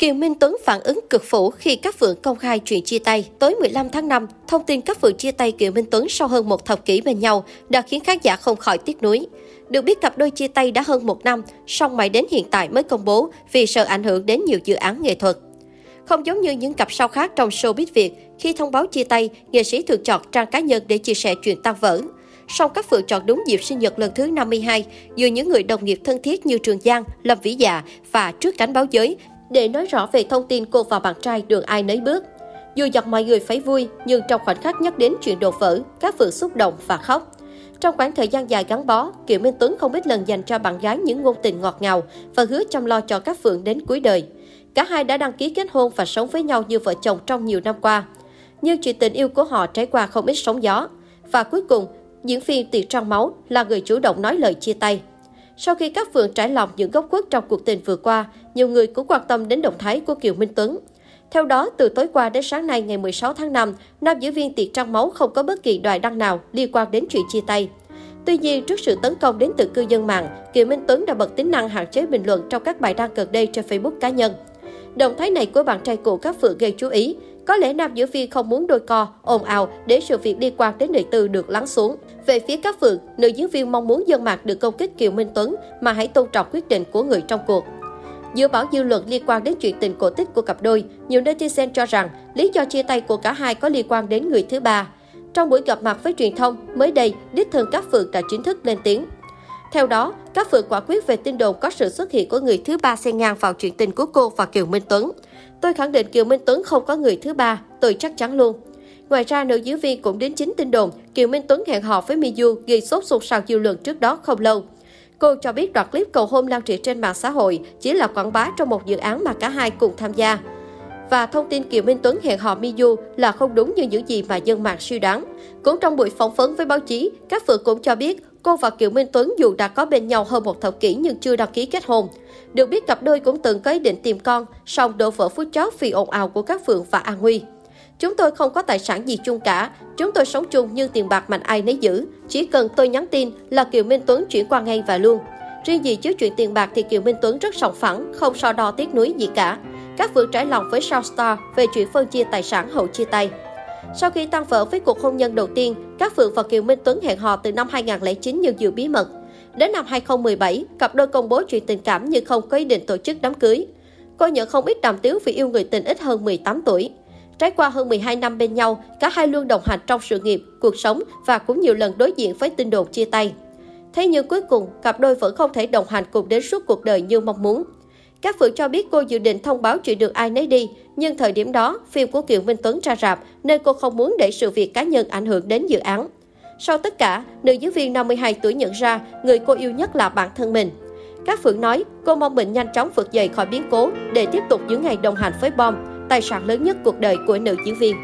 Kiều Minh Tuấn phản ứng cực phủ khi các Phượng công khai chuyện chia tay. Tối 15 tháng 5, thông tin các Phượng chia tay Kiều Minh Tuấn sau hơn một thập kỷ bên nhau đã khiến khán giả không khỏi tiếc nuối. Được biết cặp đôi chia tay đã hơn một năm, song mãi đến hiện tại mới công bố vì sợ ảnh hưởng đến nhiều dự án nghệ thuật. Không giống như những cặp sao khác trong showbiz Việt, khi thông báo chia tay, nghệ sĩ thường chọn trang cá nhân để chia sẻ chuyện tan vỡ. Song các Phượng chọn đúng dịp sinh nhật lần thứ 52, dù những người đồng nghiệp thân thiết như Trường Giang, Lâm Vĩ Dạ và trước cánh báo giới để nói rõ về thông tin cô và bạn trai đường ai nấy bước. Dù dọc mọi người phải vui, nhưng trong khoảnh khắc nhắc đến chuyện đổ vỡ, các Phượng xúc động và khóc. Trong khoảng thời gian dài gắn bó, Kiều Minh Tuấn không ít lần dành cho bạn gái những ngôn tình ngọt ngào và hứa chăm lo cho các Phượng đến cuối đời. Cả hai đã đăng ký kết hôn và sống với nhau như vợ chồng trong nhiều năm qua. Nhưng chuyện tình yêu của họ trải qua không ít sóng gió. Và cuối cùng, diễn viên Tiệc trăng Máu là người chủ động nói lời chia tay. Sau khi các phường trải lòng những góc khuất trong cuộc tình vừa qua, nhiều người cũng quan tâm đến động thái của Kiều Minh Tuấn. Theo đó, từ tối qua đến sáng nay ngày 16 tháng 5, nam diễn viên Tiệc Trăng Máu không có bất kỳ đoạn đăng nào liên quan đến chuyện chia tay. Tuy nhiên, trước sự tấn công đến từ cư dân mạng, Kiều Minh Tuấn đã bật tính năng hạn chế bình luận trong các bài đăng gần đây trên Facebook cá nhân. Động thái này của bạn trai cũ các Phượng gây chú ý. Có lẽ nam diễn viên không muốn đôi co, ồn ào để sự việc liên quan đến đời tư được lắng xuống. Về phía các Phượng, nữ diễn viên mong muốn dân mạng được công kích Kiều Minh Tuấn mà hãy tôn trọng quyết định của người trong cuộc. Dựa bảo dư luận liên quan đến chuyện tình cổ tích của cặp đôi, nhiều netizen cho rằng lý do chia tay của cả hai có liên quan đến người thứ ba. Trong buổi gặp mặt với truyền thông, mới đây, đích thân các Phượng đã chính thức lên tiếng. Theo đó, các Phượng quả quyết về tin đồn có sự xuất hiện của người thứ ba xen ngang vào chuyện tình của cô và Kiều Minh Tuấn. Tôi khẳng định Kiều Minh Tuấn không có người thứ ba, tôi chắc chắn luôn. Ngoài ra, nữ diễn viên cũng đến chính tin đồn Kiều Minh Tuấn hẹn hò với Miu gây sốt xôn xao dư luận trước đó không lâu. Cô cho biết đoạn clip cầu hôn lan truyền trên mạng xã hội chỉ là quảng bá trong một dự án mà cả hai cùng tham gia. Và thông tin Kiều Minh Tuấn hẹn hò Miyu là không đúng như những gì mà dân mạng suy đoán. Cũng trong buổi phỏng vấn với báo chí, các Phượng cũng cho biết cô và Kiều Minh Tuấn dù đã có bên nhau hơn một thập kỷ nhưng chưa đăng ký kết hôn. Được biết cặp đôi cũng từng có ý định tìm con, song đổ vỡ phút chót vì ồn ào của các Phượng và An Huy. Chúng tôi không có tài sản gì chung cả, chúng tôi sống chung như tiền bạc mạnh ai nấy giữ. Chỉ cần tôi nhắn tin là Kiều Minh Tuấn chuyển qua ngay và luôn. Riêng gì chứ chuyện tiền bạc thì Kiều Minh Tuấn rất sòng phẳng, không so đo tiếc nuối gì cả. Các Phượng trải lòng với South Star về chuyện phân chia tài sản hậu chia tay. Sau khi tan vỡ với cuộc hôn nhân đầu tiên, các Phượng và Kiều Minh Tuấn hẹn hò từ năm 2009 nhưng giữ bí mật. Đến năm 2017, cặp đôi công bố chuyện tình cảm nhưng không có ý định tổ chức đám cưới. Cô nhận không ít đàm tiếu vì yêu người tình ít hơn 18 tuổi. Trải qua hơn 12 năm bên nhau, cả hai luôn đồng hành trong sự nghiệp, cuộc sống và cũng nhiều lần đối diện với tin đồn chia tay. Thế nhưng cuối cùng, cặp đôi vẫn không thể đồng hành cùng đến suốt cuộc đời như mong muốn. Các Phượng cho biết cô dự định thông báo chuyện được ai nấy đi, nhưng thời điểm đó, phim của Kiều Minh Tuấn ra rạp nên cô không muốn để sự việc cá nhân ảnh hưởng đến dự án. Sau tất cả, nữ diễn viên 52 tuổi nhận ra người cô yêu nhất là bản thân mình. Các Phượng nói cô mong mình nhanh chóng vượt dậy khỏi biến cố để tiếp tục những ngày đồng hành với Bom, tài sản lớn nhất cuộc đời của nữ diễn viên.